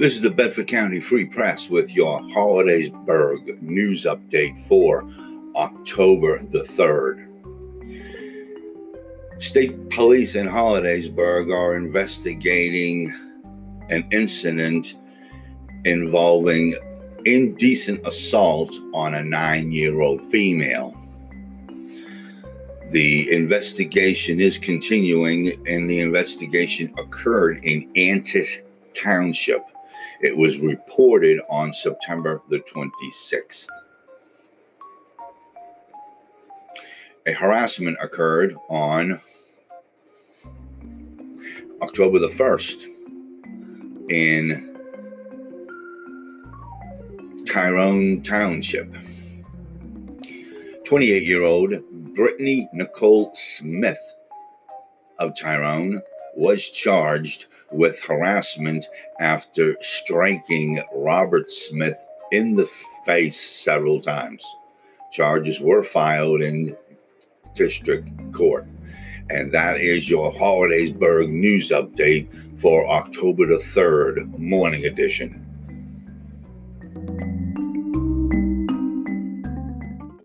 This is the Bedford County Free Press with your Hollidaysburg news update for October the 3rd. State police in Hollidaysburg are investigating an incident involving indecent assault on a nine year old female. The investigation is continuing, and the investigation occurred in Antis Township. It was reported on September the 26th. A harassment occurred on October the 1st in Tyrone Township. 28 year old Brittany Nicole Smith of Tyrone was charged with harassment after striking Robert Smith in the face several times. Charges were filed in district court. And that is your Hollidaysburg news update for October the 3rd, morning edition.